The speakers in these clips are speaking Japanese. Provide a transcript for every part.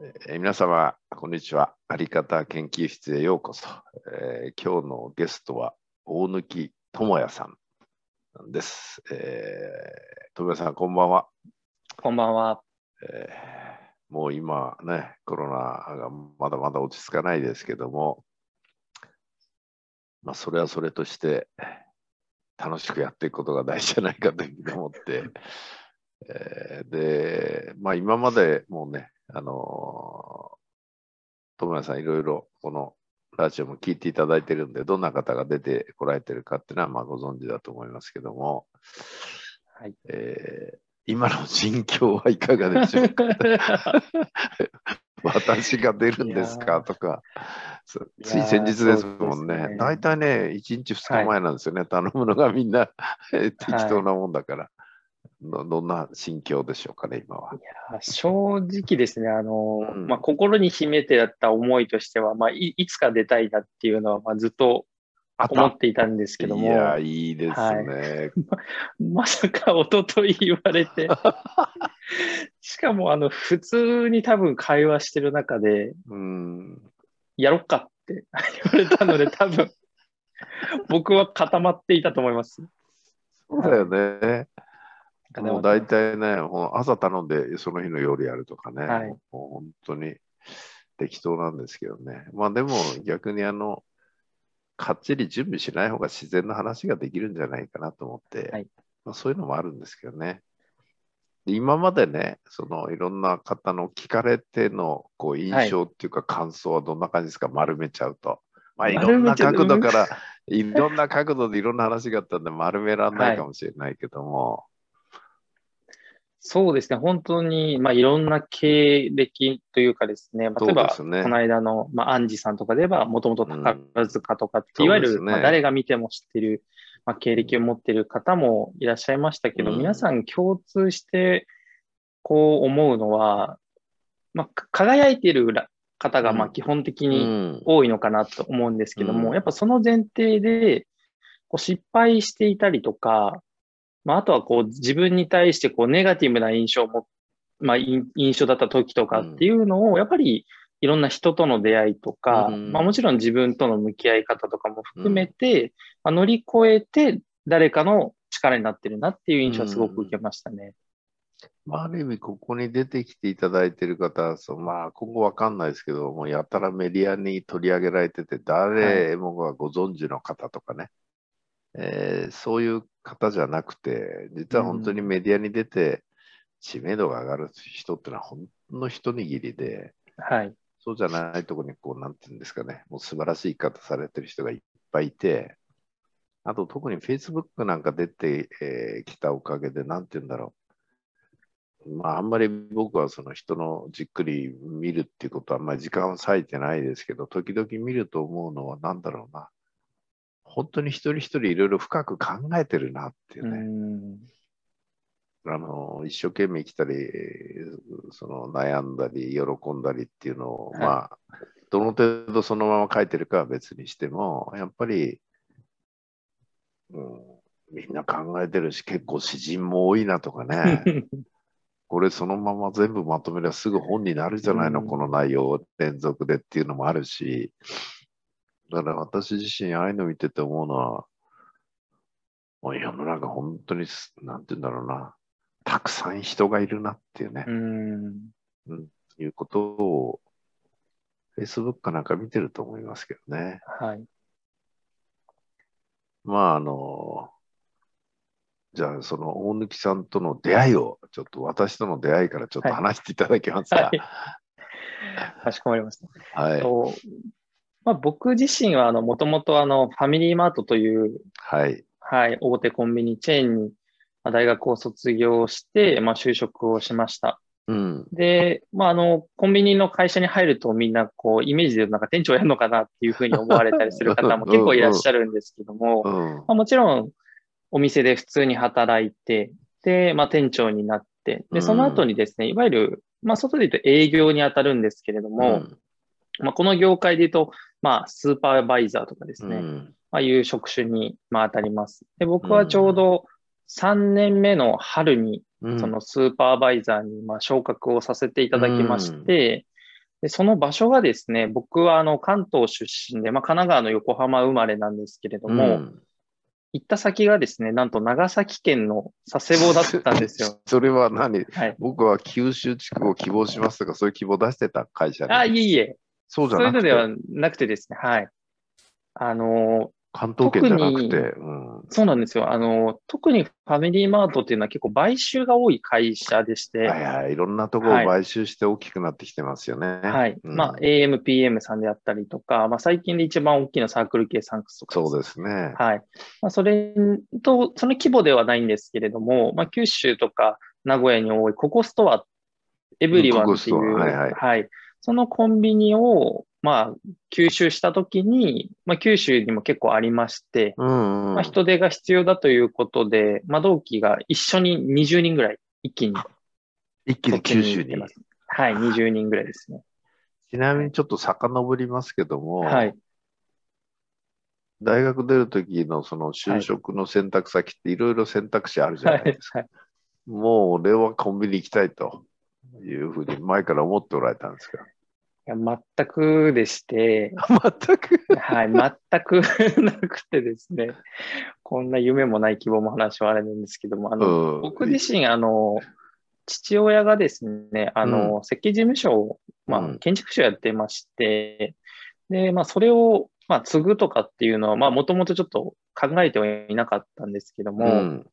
えー皆様、こんにちは。あり方研究室へようこそ。えー今日のゲストは大貫智也さんです。えー、智也さん、こんばんは。こんばんは。えーもう今ね、コロナがまだまだ落ち着かないですけども、まあ、それはそれとして楽しくやっていくことが大事じゃないかと思って、えーで、まあ今までもうね、あのー、友也さんいろいろこのラジオも聞いていただいてるんで、どんな方が出てこられてるかっていうのはまあご存知だと思いますけども、はい。えー今の心境はいかがでしょうか？私が出るんですか？とか、つい先日ですもんね。ね。大体ね、1日2日前なんですよね、頼むのがみんな 適当なもんだから、ど。どんな心境でしょうかね、今は。いや正直ですね、あの、うんまあ、心に秘めてあった思いとしては、まあ、いいつか出たいなっていうのは、まあ、ずっとあ思っていたんですけども、いや、いいですはいね。まさか一昨日言われて、しかも、あの、普通に多分会話してる中で、うん。やろっかって 言われたので、多分、僕は固まっていたと思います。そうだよね。もう大体ね、朝頼んでその日の夜やるとかね、はい。もう本当に適当なんですけどね。まあでも逆にあの、かっちり準備しない方が自然な話ができるんじゃないかなと思って、はい。まあ、そういうのもあるんですけどね。で今までね、そのいろんな方の聞かれてのこう印象っていうか感想はどんな感じですか、丸めちゃうと。まあいろんな角度から、いろんな角度でいろんな話があったんで丸めらんないかもしれないけども、そうですね、本当に、まあ、いろんな経歴というかですね、まあ例えば、ね。この間の、まあ、アンジさんとかで言えば、もともと宝塚とかって、うんいわゆる、ね。まあ、誰が見ても知ってる、まあ、経歴を持ってる方もいらっしゃいましたけど、うん。皆さん共通して、こう思うのは、まあ、か輝いている方が、まあ、うん。基本的うにん。多いのかなと思うんですけども、うん。やっぱその前提で、こう失敗していたりとか、まあ、あとはこう自分に対してこうネガティブな印象も、まあ、い印象だった時とかっていうのを、やっぱりいろんな人との出会いとか、うんまあ、もちろん自分との向き合い方とかも含めて、まあ、乗り越えて誰かの力になってるなっていう印象はすごく受けましたね。まあ、ある意味、ここに出てきていただいている方は、そうまあ、今後わかんないですけど、もうやたらメディアに取り上げられてて、誰もがご存知の方とかね、えーそういう方じゃなくて、実は本当にメディアに出て知名度が上がる人ってのは、ほんの一握りで、はい。そうじゃないところに、こう、なんていうんですかね、もう素晴らしい生き方されてる人がいっぱいいて、あと特に Facebook なんか出てき、えーきたおかげで、なんていうんだろう。まあ、あんまり僕はその人のじっくり見るっていうことは、あんまり時間を割いてないですけど、時々見ると思うのは、なんだろうな。本当に一人一人いろいろ深く考えてるなっていううね。ん。あの一生懸命生きたり、その悩んだり、喜んだりっていうのを、はいまあ、どの程度そのまま書いてるかは別にしても、やっぱり、うん、みんな考えてるし、結構詩人も多いなとかね、これそのまま全部まとめればすぐ本になるじゃないの、うんこの内容連続でっていうのもあるし、だから私自身、ああいうの見てて思うのは、もう世の中本当にす、なんて言うんだろうな、たくさん人がいるなっていうね、うん。いうことを、Facebook かなんか見てると思いますけどね。はい。まあ、あの、じゃあ、その大貫さんとの出会いを、ちょっと私との出会いからちょっとはい話していただけますか？はい。かしこまりました。はい。とまあ、僕自身は、あの、もともと、あの、ファミリーマートという、はい。はい、大手コンビニチェーンに、まあ大学を卒業して、まあ、就職をしました。うん。で、まあ、あの、コンビニの会社に入るとみんな、こう、イメージでなんか店長やるのかなっていうふうに思われたりする方も結構いらっしゃるんですけども、うん。まあ、もちろん、お店で普通に働いて、で、まあ、店長になって、で、その後にですね、いわゆる、まあ、外で言うと営業に当たるんですけれども、まあ、この業界で言うと、まあ、スーパーバイザーとかですね、うんまあ、いう職種に、まあ、当たります。で、僕はちょうど3年目の春に、うんそのスーパーバイザーに、まあ、昇格をさせていただきまして、で、その場所がですね、僕はあの関東出身で、まあ、神奈川の横浜生まれなんですけれども、うん行った先がですね、なんと長崎県の佐世保だったんですよ。それは何？はい。僕は九州地区を希望しますとか、そういう希望出してた会社に。あ、いえいえ、そうじゃそういうのではなくて、なくてですね、はい。あの、関東圏じゃなくて、特うん、そうなんですよ。あの、特にファミリーマートっていうのは結構買収が多い会社でして、はいはい、いろんなところを買収して大きくなってきてますよね。はい。うんまあ、AM、PM さんであったりとか、まあ、最近で一番大きなサークル系サンクスとかそうですね。はい。まあ、それと、その規模ではないんですけれども、まあ、九州とか名古屋に多いココストア、エブリワンっていう、ココストアはいはいそのコンビニを、まあ、吸収したときに、まあ、九州にも結構ありまして、うんうんまあ、人手が必要だということで、まあ、同期が一緒に20人ぐらい一気に一気に九州に？はい、20人ぐらいですね。ちなみにちょっと遡りますけども、はい。大学出るときのその就職の選択先っていろいろ選択肢あるじゃはないですか。い。もう俺はコンビニ行きたいというふうに前から思っておられたんですかいや全くでして、全く？はい、全くなくてですね、こんな夢もない希望も話はあれなんですけども、あの、うん。僕自身、あの、父親がですね、あの、設計事務所を、まあ、うん。建築士をやってまして、で、まあ、それを、まあ、継ぐとかっていうのは、まあ、もともとちょっと考えてはいなかったんですけども、うん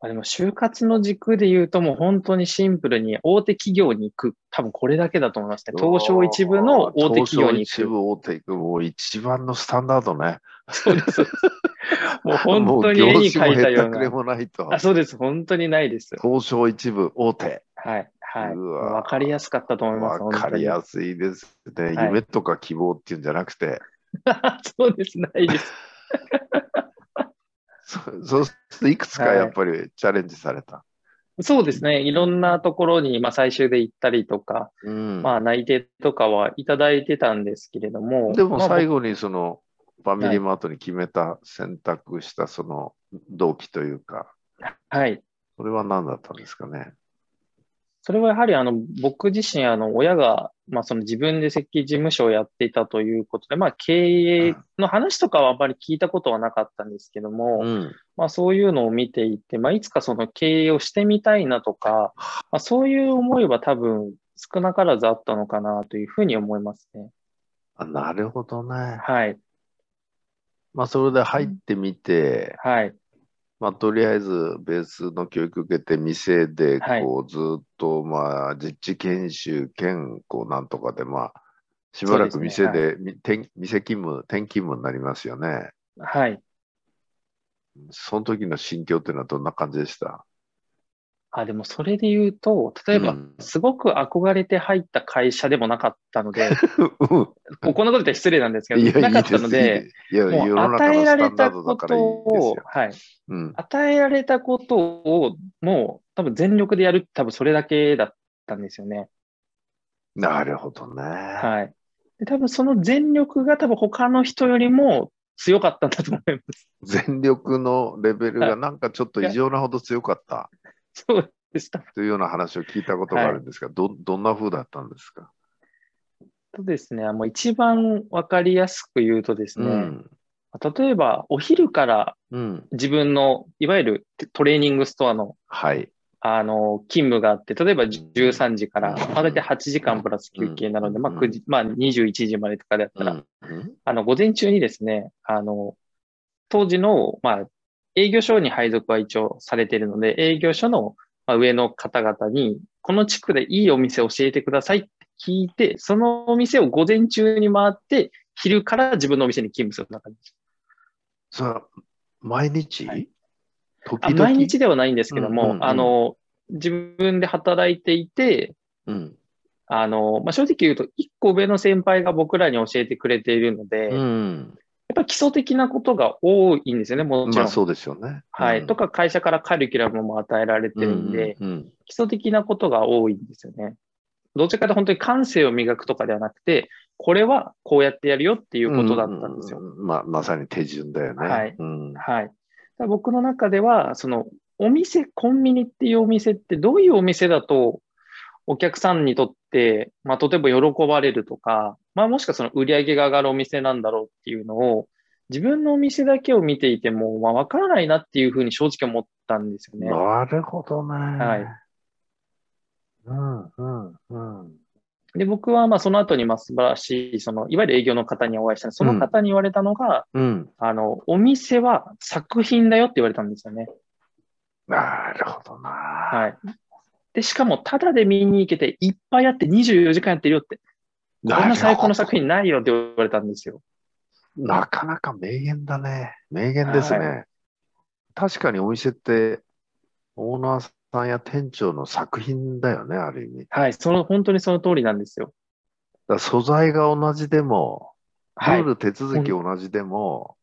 まあ、でも、就活の軸で言うと、もう本当にシンプルに大手企業に行く。多分これだけだと思いますね。東証一部の大手企業に行く。東証一部大手行く。もう一番のスタンダードね。そうです。もう本当に絵に描いたような。もないと。あそうです。本当にないです。東証一部大手。はい。はい。うわわかりやすかったと思います。わかりやすいですね。はい夢とか希望っていうんじゃなくて、す。そうです。ないです。そそうするといくつかやっぱりチャレンジされた。そうですね。いろんなところに、まあ、最終で行ったりとか、うんまあ、内定とかはいただいてたんですけれども。でもまあ最後にそのファミリーマートに決めた、選択したその動機というか、はい。それは何だったんですかね？それはやはりあの僕自身あの親がまあその自分で設計事務所をやっていたということで、まあ経営の話とかはあまり聞いたことはなかったんですけども、うん。まあそういうのを見ていて、まあいつかその経営をしてみたいなとか、まあそういう思いは多分少なからずあったのかなというふうに思いますね。あなるほどね。はい。まあそれで入ってみて、はい。まあとりあえずベースの教育受けて店ではいこうずっとまあ実地研修兼こうなんとかでまあしばらくそうですね店で、み転店勤務、転勤務になりますよね。はい。その時の心境っていうのはどんな感じでした？あ、でもそれで言うと、例えばうんすごく憧れて入った会社でもなかったので、うんこんなこと言ったら失礼なんですけいや、ど、なかったので、いや、もう与えられたことを。はい。うん。与えられたことを、もう多分全力でやる、多分それだけだったんですよね。なるほどね。はい。で多分その全力が多分他の人よりも強かったんだと思います。全力のレベルはいがなんかちょっと異常なほど強かったそうでした。というような話を聞いたことがあるんですが、どどんな風だったんですか、とですね、もう一番わかりやすく言うとですね、うん。例えばお昼からうん。自分のいわゆるトレーニングストアのはい。あの、勤務があって、例えば13時から、うんまあ、大体8時間プラス休憩なので、うんまあ、9時、まあ、21時までとかだったら、あの、午前中にですね、あの、当時の、まあ、営業所に配属は一応されているので、営業所のまあ上の方々に、この地区でいいお店教えてくださいって聞いて、そのお店を午前中に回って、昼から自分のお店に勤務するような感じです。それは毎日、はい。時あ々毎日ではないんですけども、うんうんうん。あの、自分で働いていて、うん。あの、まあ、正直言うと、一個上の先輩が僕らに教えてくれているので、やっうん。ぱり基礎的なことが多いんですよね、もちろん。まあそうですよね。はい。うんとか、会社からカリキュラムも与えられてるんで、うんうん基礎的なことが多いんですよね。どちらかと本当に感性を磨くとかではなくて、これはこうやってやるよっていうことだったんですよ。ううまあ、まさに手順だよね。はいうんはい。僕の中では、その、お店、コンビニっていうお店ってどういうお店だと、お客さんにとって、まあ、とても喜ばれるとか、まあ、もしくはその売り上げが上がるお店なんだろうっていうのを、自分のお店だけを見ていても、まあ、わからないなっていうふうに正直思ったんですよね。なるほどね。はい。うん、うん、うん。で、僕はまあその後にまあ素晴らしい、その、いわゆる営業の方にお会いしたその方に言われたのが、うん。あの、お店は作品だよって言われたんですよね。なるほどな。はい。で、しかも、ただで見に行けて、いっぱいあって24時間やってるよって。こんな最高の作品ないよって言われたんですよ。なかなか名言だね。名言ですね。は確かにお店って、オーナーさんや店長の作品だよね、ある意味。はい。その、本当にその通りなんですよ。ら素材が同じでも、はい。ルール手続き同じでも、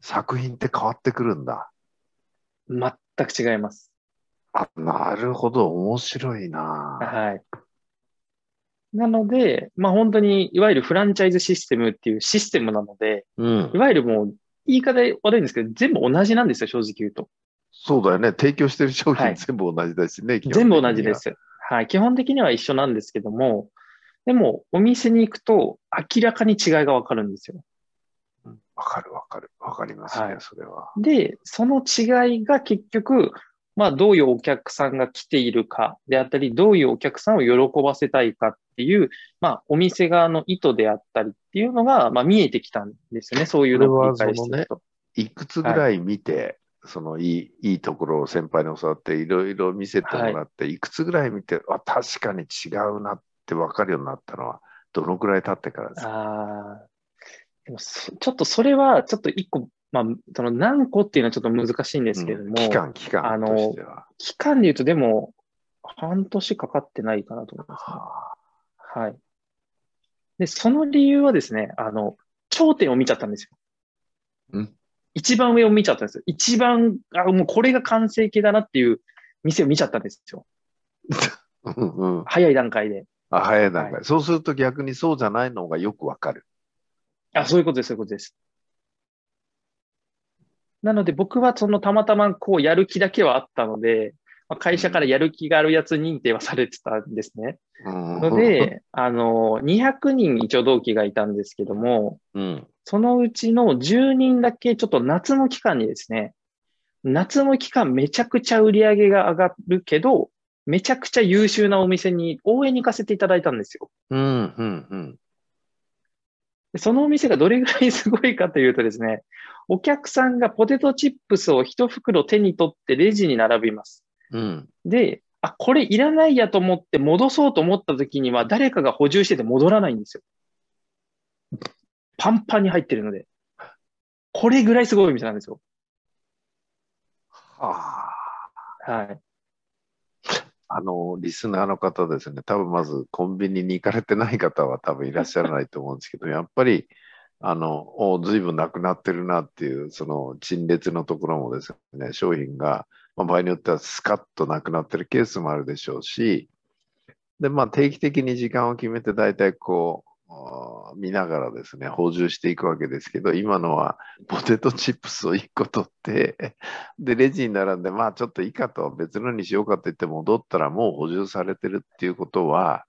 作品って変わってくるんだ。全く違います。あ、なるほど、面白いな。はい。なので、まあ本当に、いわゆるフランチャイズシステムっていうシステムなので、うんい。わゆるもう、言い方悪いんですけど、全部同じなんですよ、正直言うと。そうだよね。提供してる商はい品全部同じだしね。基本的に全は部同じで。す。はい。基本的には一緒なんですけども、でも、お店に行くと、明らかに違いがわかるんですよ。うんわかるわかる。わかりますね、はいそれは。で、その違いが結局、まあ、どういうお客さんが来ているかであったり、どういうお客さんを喜ばせたいかっていう、まあ、お店側の意図であったりっていうのが、まあ、見えてきたんですよね。そういうのを繰り返してると。いくつぐらい見て、そのいいいいところを先輩に教わって、いろいろ見せてもらって、い、くつぐらい見て、あ、確かに違うなって分かるようになったのは、どのぐらい経ってからですか？ああ。でもそちょっとそれは、ちょっと一個、まあ、その何個っていうのはちょっと難しいんですけれども、うん期間、期間としては。期間で言うとでも、半年かかってないかなと思いますね。ははい。で、その理由はですね、あの、頂点を見ちゃったんですよ。うん一番上を見ちゃったんですよ。一番、あ、もうこれが完成形だなっていう店を見ちゃったんですよ。あ うんうん、早い段階で。あ早い段階、はそうすると逆にそうじゃないのがよくわかる。あ、そういうことです、そういうことです。なので僕はそのたまたまこうやる気だけはあったので、まあ会社からやる気があるやつ認定はされてたんですね。うんの、で、あの、200人一応同期がいたんですけども、うん、そのうちの10人だけちょっと夏の期間にですね、夏の期間めちゃくちゃ売り上げが上がるけど、めちゃくちゃ優秀なお店に応援に行かせていただいたんですよ。うん、うん、うん。でそのお店がどれぐらいすごいかというとですね、お客さんがポテトチップスを一袋手に取ってレジに並びます。うん、で、あ、これいらないやと思って戻そうと思った時には誰かが補充してて戻らないんですよ。パンパンに入ってるので。これぐらいすごいお店なんですよ。はあ。はい。あの、リスナーの方ですね、多分まずコンビニに行かれてない方は多分いらっしゃらないと思うんですけど、やっぱり、あの、おずいぶんなくなってるなっていう、その陳列のところもですね、商品が、まあ、場合によってはスカッとなくなってるケースもあるでしょうし、で、まあ定期的に時間を決めて大体こう、見ながらですね、補充していくわけですけど、今のはポテトチップスを1個取って、で、レジに並んで、まあちょっといいかと、別のにしようかって言って戻ったらもう補充されてるっていうことは、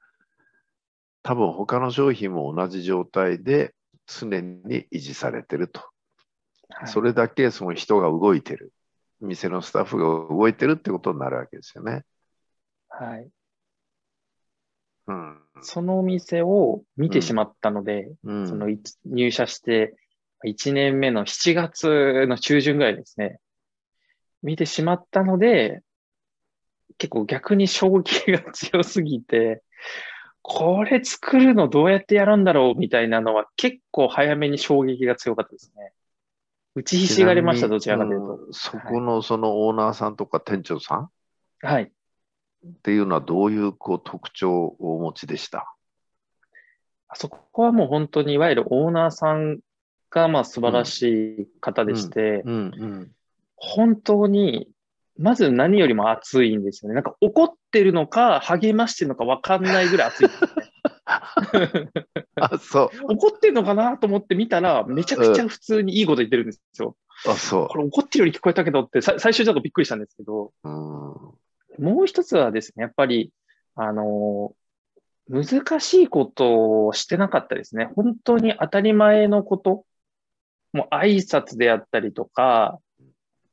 多分他の商品も同じ状態で常に維持されてると。はいそれだけその人が動いてる。店のスタッフが動いてるってことになるわけですよね。はい。うん。そのお店を見てしまったので、うん、その入社して1年目の7月の中旬ぐらいですね。見てしまったので、結構逆に衝撃が強すぎて、これ作るのどうやってやるんだろうみたいなのは結構早めに衝撃が強かったですね。打ちひしがれました、どちらかというと。うんそこのそのオーナーさんとか店長さん？はい。っていうのはどういうこう特徴をお持ちでした？あそこはもう本当にいわゆるオーナーさんがまあ素晴らしい方でして。本当に、まず何よりも熱いんですよね。なんか怒ってるのか、励ましてるのか分かんないぐらい熱いね。あ、そう。怒ってるのかなと思って見たら、めちゃくちゃ普通にいいこと言ってるんですよ。あ、そこれ怒ってるように聞こえたけどって、さ最初ちょっとびっくりしたんですけど、う。うん。もう一つはですね、やっぱり、あの、難しいことをしてなかったですね。本当に当たり前のこと。もう挨拶であったりとか、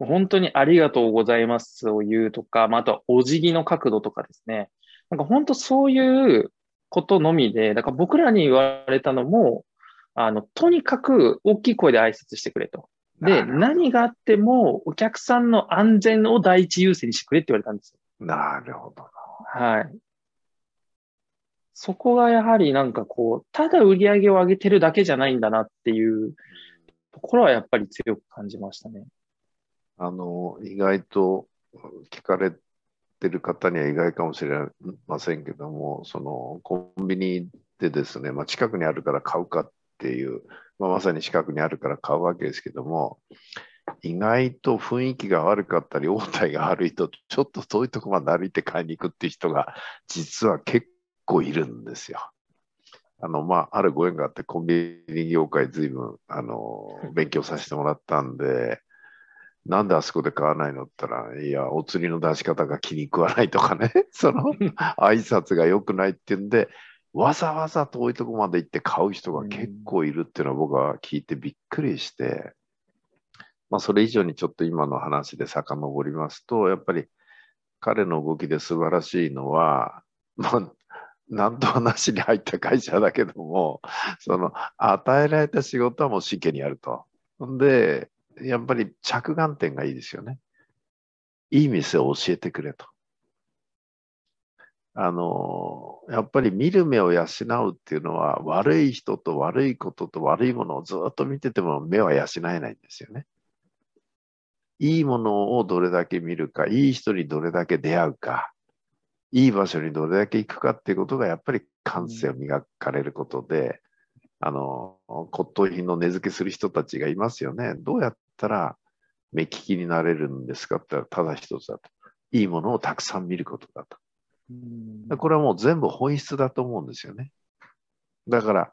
本当にありがとうございますを言うとか、まあ、あとはお辞儀の角度とかですね。なんか本当そういうことのみで、だから僕らに言われたのも、あの、とにかく大きい声で挨拶してくれと。で、何があってもお客さんの安全を第一優先にしてくれって言われたんですよ。なるほど。はい。そこがやはりなんかこう、ただ売り上げを上げてるだけじゃないんだなっていうところはやっぱり強く感じましたね。あの、意外と聞かれてる方には意外かもしれませんけども、そのコンビニでですね、まあ、近くにあるから買うかっていう、まあ、まさに近くにあるから買うわけですけども、意外と雰囲気が悪かったり、応対が悪いと、ちょっと遠いとこまで歩いて買いに行くっていう人が、実は結構いるんですよ。あの、まあ、あるご縁があって、コンビニ業界ずいぶん、あの、勉強させてもらったんで、なんであそこで買わないのって言ったら、いや、お釣りの出し方が気に食わないとかね、その挨拶が良くないっていうんで、わざわざ遠いとこまで行って買う人が結構いるっていうのは僕は聞いてびっくりして、まあ、それ以上にちょっと今の話で遡りますと、やっぱり彼の動きで素晴らしいのは、まあ、なんと話に入った会社だけども、その与えられた仕事はもう真剣にやると。で、やっぱり着眼点がいいですよね。いい店を教えてくれと。あの、やっぱり見る目を養うっていうのは悪い人と悪いことと悪いものをずっと見てても目は養えないんですよね。いいものをどれだけ見るか、いい人にどれだけ出会うか、いい場所にどれだけ行くかっていうことがやっぱり感性を磨かれることで、あの、骨董品の値付けする人たちがいますよね。どうやったら目利きになれるんですかって言ったら、ただ一つだと。いいものをたくさん見ることだと。これはもう全部本質だと思うんですよね。だから、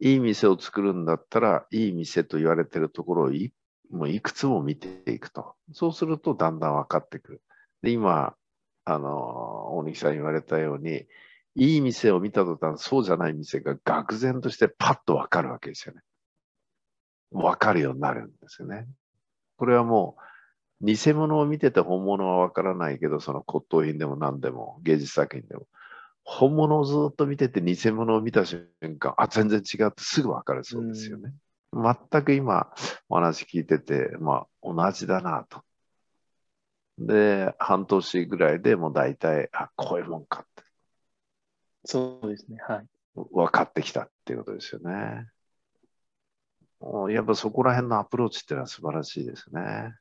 いい店を作るんだったら、いい店と言われてるところをいもういくつも見ていくと。そうするとだんだん分かってくる。で、今、あの、大西さん言われたように、いい店を見た途端、そうじゃない店が愕然としてパッと分かるわけですよね。分かるようになるんですよね。これはもう、偽物を見てて本物は分からないけど、その骨董品でも何でも、芸術作品でも、本物をずっと見てて偽物を見た瞬間、あ、全然違ってすぐ分かるそうですよね。全く今お話聞いてて、まあ同じだなと。で、半年ぐらいでもう大体、あ、こういうもんかって。そうですね、はい。分かってきたっていうことですよね。やっぱそこら辺のアプローチっていうのは素晴らしいですね。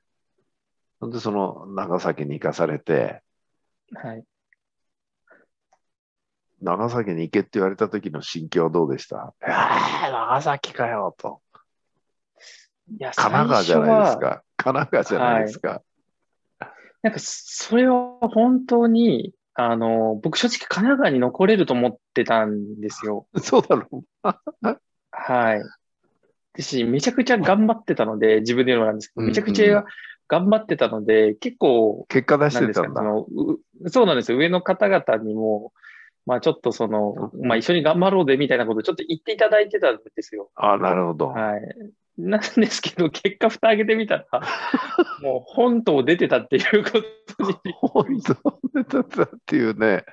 で、その長崎に行かされて、はい。長崎に行けって言われた時の心境はどうでした？えー、長崎かよと。いや神奈川じゃないですか。神奈川じゃないですか。はいなんか、それは本当に、あの、僕正直神奈川に残れると思ってたんですよ。そうだろう。はい。私、めちゃくちゃ頑張ってたので、自分で言うのなんですけど、めちゃくちゃ頑張ってたので、結構、結果出してたんだ。そうなんですよ。上の方々にも、まあちょっとその、まあ一緒に頑張ろうでみたいなことをちょっと言っていただいてたんですよ。ああ、なるほど。はい。なんですけど、結果蓋開けてみたら、もう本島出てたっていうことに。本島出てたっていうね。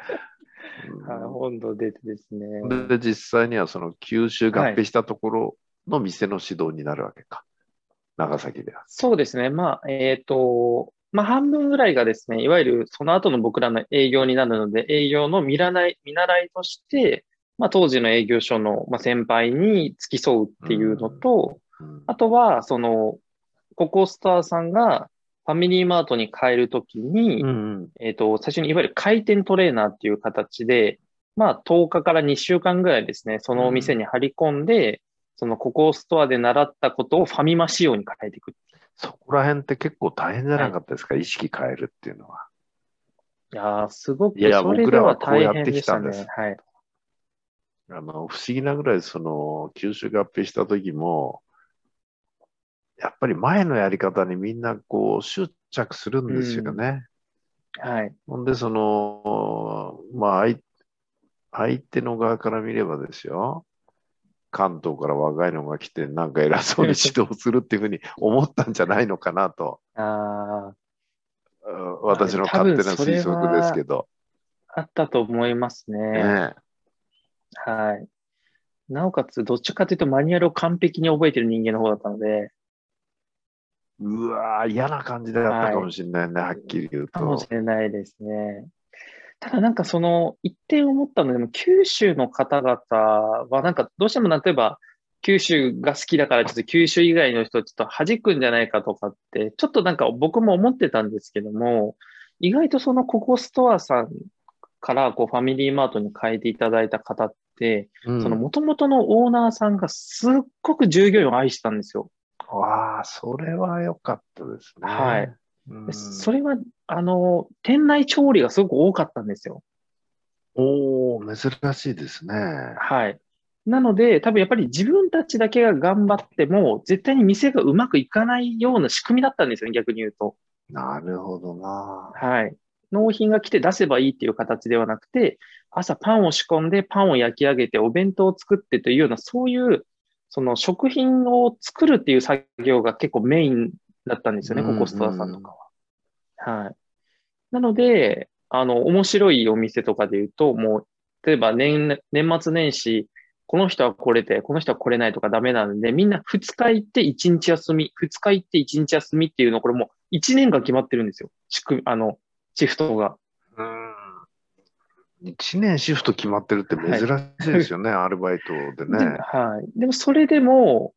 はい、本土出てですね。で、実際にはその九州合併したところの店の指導になるわけか。はい、長崎では。そうですね。まあ、えっ、ー、と、まあ、半分ぐらいがですね、いわゆるその後の僕らの営業になるので、営業の見習い見習いとして、まあ、当時の営業所の先輩に付き添うっていうのと、あとは、その、ココスターさんがファミリーマートに変えるときに、うん、えっ、と、最初にいわゆる回転トレーナーっていう形で、まあ、10日から2週間ぐらいですね、そのお店に張り込んで、うん、そのココストアで習ったことをファミマ仕様に変えていくそこら辺って結構大変じゃなかったですか、はい、意識変えるっていうのは。いやすごく、いや、僕らはこうやってきたんです。はい。あの、不思議なぐらい、その、九州合併した時も、やっぱり前のやり方にみんなこう執着するんですよね。はい。ほんで、その、まあ相、相手の側から見ればですよ、関東から若いのが来て、なんか偉そうに 指導するっていうふうに思ったんじゃないのかなと、あ私の勝手な推測ですけど。あったと思いますね。ねはい。なおかつ、どっちかというとマニュアルを完璧に覚えてる人間の方だったので、うわー嫌な感じであったかもしれないね、はっきり言うとかもし。れないですね。ただなんかその一点思ったのでも、九州の方々はなんかどうしても例えば九州が好きだからちょっと九州以外の人ちょっと弾くんじゃないかとかって、ちょっとなんか僕も思ってたんですけども、意外とそのココストアさんからこうファミリーマートに変えていただいた方って、うんその元々のオーナーさんがすっごく従業員を愛してたんですよ。わあ、それは良かったですね。はいそれは、あの、店内調理がすごく多かったんですよ。おお、珍しいですね。はい。なので、多分やっぱり自分たちだけが頑張っても、絶対に店がうまくいかないような仕組みだったんですよね、逆に言うと。なるほどな。はい。納品が来て出せばいいっていう形ではなくて、朝パンを仕込んで、パンを焼き上げて、お弁当を作ってというような、そういう、その食品を作るっていう作業が結構メインだったんですよね、うんココストアさんとかは。はい。なので、あの、面白いお店とかで言うと、もう、例えば年、年末年始、この人は来れて、この人は来れないとかダメなので、みんな2日行って1日休み、2日行って1日休みっていうの、これもう1年間決まってるんですよ。仕組み、あの、シフトが。うん。一年シフト決まってるって珍しいですよね、アルバイトで でね。はい。でもそれでも、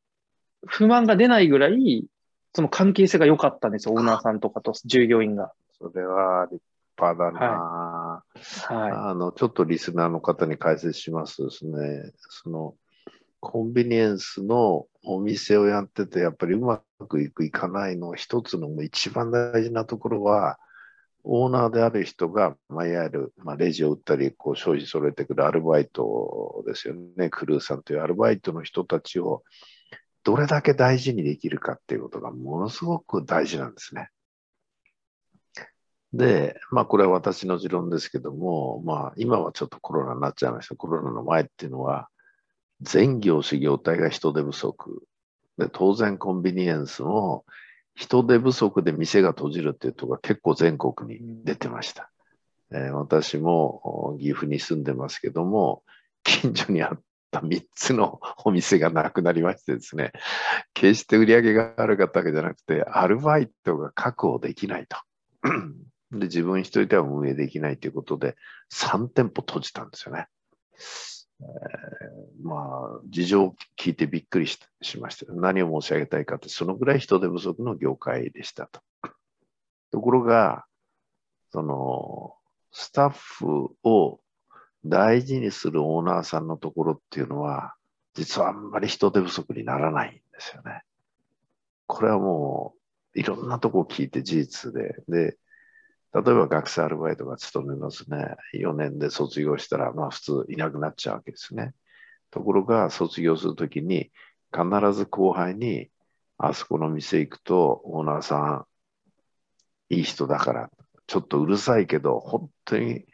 不満が出ないぐらい、その関係性が良かったんですよ。オーナーさんとかと従業員が。それは立派だな、はあの、ちょっとリスナーの方に解説しますとですね、その、コンビニエンスのお店をやってて、やっぱりうまくいく、いかないの一つの一番大事なところは、オーナーである人が、まあ、いわゆる、まあ、レジを打ったり、こう、商品揃えてくるアルバイトですよね。クルーさんというアルバイトの人たちを、どれだけ大事にできるかっていうことがものすごく大事なんですね。で、まあこれは私の持論ですけども、まあ今はちょっとコロナになっちゃいました。コロナの前っていうのは、全業種業態が人手不足。で、当然コンビニエンスも人手不足で店が閉じるっていうところが結構全国に出てました。えー私も岐阜に住んでますけども、近所にあった3つのお店がなくなりましてですね、決して売り上げが悪かったわけじゃなくて、アルバイトが確保できないと。で、自分一人では運営できないということで、3店舗閉じたんですよね。えーまあ、事情を聞いてびっくりししました。何を申し上げたいかって、そのぐらい人手不足の業界でしたと。ところが、その、スタッフを大事にするオーナーさんのところっていうのは、実はあんまり人手不足にならないんですよね。これはもう、いろんなとこ聞いて事実で、で、例えば学生アルバイトが勤めますね。4年で卒業したら、まあ普通いなくなっちゃうわけですね。ところが卒業するときに、必ず後輩に、あそこの店行くと、オーナーさん、いい人だから、ちょっとうるさいけど、本当に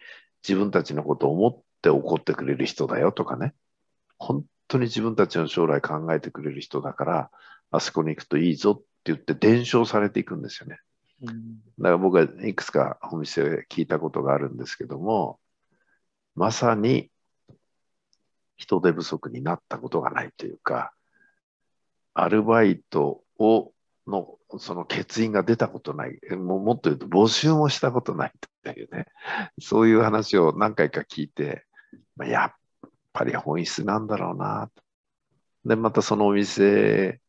自分たちのことを思って怒ってくれる人だよとかね。本当に自分たちの将来考えてくれる人だから、あそこに行くといいぞって言って伝承されていくんですよね。うんだから僕はいくつかお店で聞いたことがあるんですけども、まさに人手不足になったことがないというか、アルバイトをのその欠員が出たことない、ももっと言うと募集もしたことないというね、そういう話を何回か聞いて、まあやっぱり本質なんだろうなと。で、またそのお店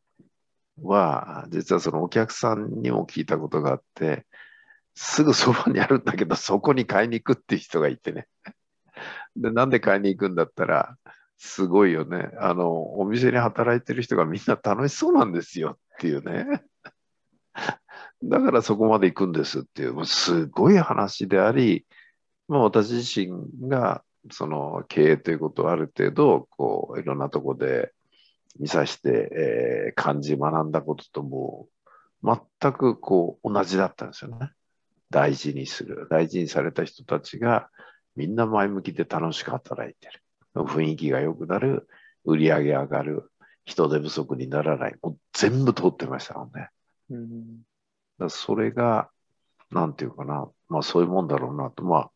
は、実はそのお客さんにも聞いたことがあって、すぐそばにあるんだけど、そこに買いに行くっていう人がいてね。で、なんで買いに行くんだったら、すごいよね。あの、お店に働いてる人がみんな楽しそうなんですよっていうね。だからそこまで行くんですっていう、もうすごい話であり、まあ私自身がその経営ということをある程度、こう、いろんなとこで見させて、えー感じ学んだこととも、全くこう同じだったんですよね。大事にする。大事にされた人たちがみんな前向きで楽しく働いてる。雰囲気が良くなる。売り上げ上がる。人手不足にならない。もう全部通ってましたもんね。うん、だそれが、なんていうかな。まあそういうもんだろうなと。まあ、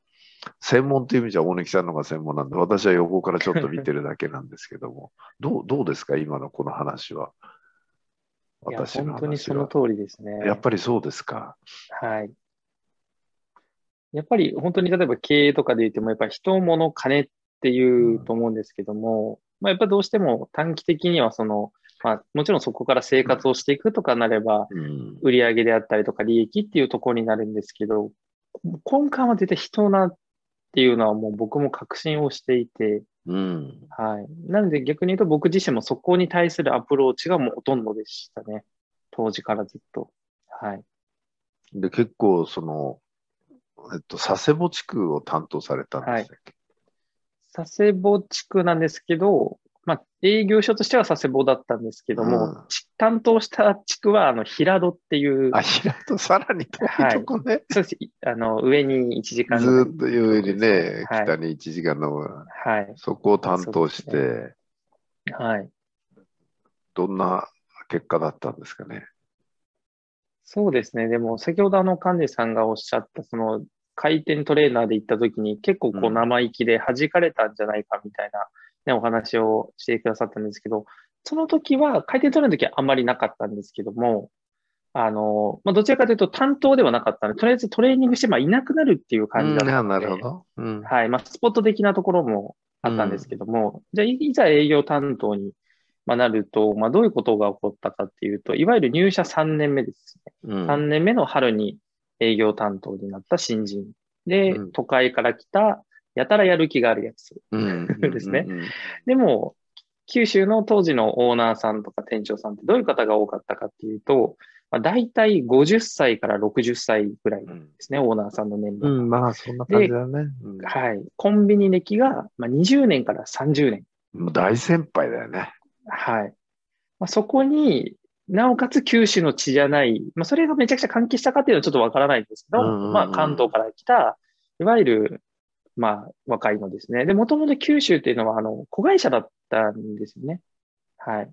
専門という意味じゃ大貫さんのが専門なんで、私は横からちょっと見てるだけなんですけども、どうどうですか、今のこの話は。私の本当にその通りですね。やっぱりそうですか？はい。やっぱり本当に例えば経営とかで言っても、やっぱり人、物、金っていうと思うんですけども、うん、まあ、やっぱどうしても短期的にはその、まあ、もちろんそこから生活をしていくとかなれば、売上であったりとか利益っていうところになるんですけど、根幹は絶対人なっていうのはもう僕も確信をしていて、うん、はい。なので逆に言うと僕自身もそこに対するアプローチがもうほとんどでしたね。当時からずっと。はい。で、結構その、えっと、佐世保地区を担当されたんでしたっけ、はい、佐世保地区なんですけど、まあ、営業所としては佐世保だったんですけども、うん、担当した地区は、あの、平戸っていう。あ、平戸、さらに遠いとこね。はい、そうです。あの、上に1時間ずっと上にね、はい、北に1時間の、はい。そこを担当して、ね、はい。どんな結果だったんですかね。そうですね。でも、先ほどあの、神主さんがおっしゃった、その、回転トレーナーで行った時に結構こう生意気で弾かれたんじゃないかみたいな、ね、お話をしてくださったんですけど、その時は、回転トレーナーの時はあんまりなかったんですけども、あの、まあ、どちらかというと担当ではなかったので、とりあえずトレーニングして、まあ、いなくなるっていう感じだったので、なるほど。うん、はい。まあ、スポット的なところもあったんですけども、うん、じゃあ、いざ営業担当にまあ、なると、まあ、どういうことが起こったかっていうと、いわゆる入社3年目ですね。うん、3年目の春に営業担当になった新人。で、うん、都会から来た、やたらやる気があるやつですね。でも、九州の当時のオーナーさんとか店長さんってどういう方が多かったかっていうと、まあ、大体50歳から60歳ぐらいですね、うん、オーナーさんの年齢、うん、まあ、そんな感じだね。うん、はい。コンビニ歴が、まあ、20年から30年。もう大先輩だよね。はい。まあ、そこに、なおかつ九州の地じゃない、まあ、それがめちゃくちゃ関係したかっていうのはちょっとわからないんですけど、まあ、関東から来た、いわゆる、まあ、若いのですね。で、もともと九州っていうのは、あの、子会社だったんですよね。はい。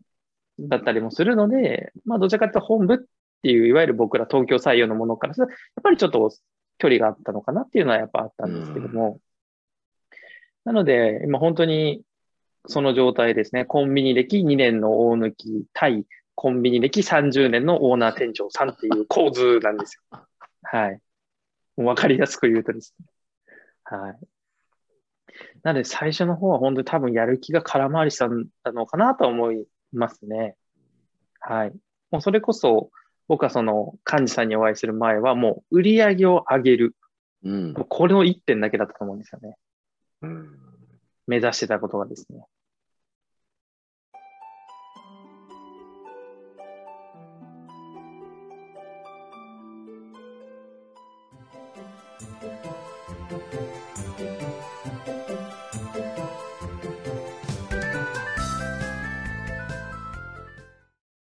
だったりもするので、まあ、どちらかというと本部っていう、いわゆる僕ら東京採用のものからすると、やっぱりちょっと距離があったのかなっていうのはやっぱあったんですけども。なので、今本当にその状態ですね。コンビニ歴2年の大抜き対コンビニ歴30年のオーナー店長さんっていう構図なんですよ。はい。わかりやすく言うとですね。はい。なので最初の方は本当に多分やる気が空回りしたのかなと思いますね。はい。もうそれこそ僕はその幹事さんにお会いする前はもう売り上げを上げる。うん。これの1点だけだったと思うんですよね。うん。目指してたことがですね。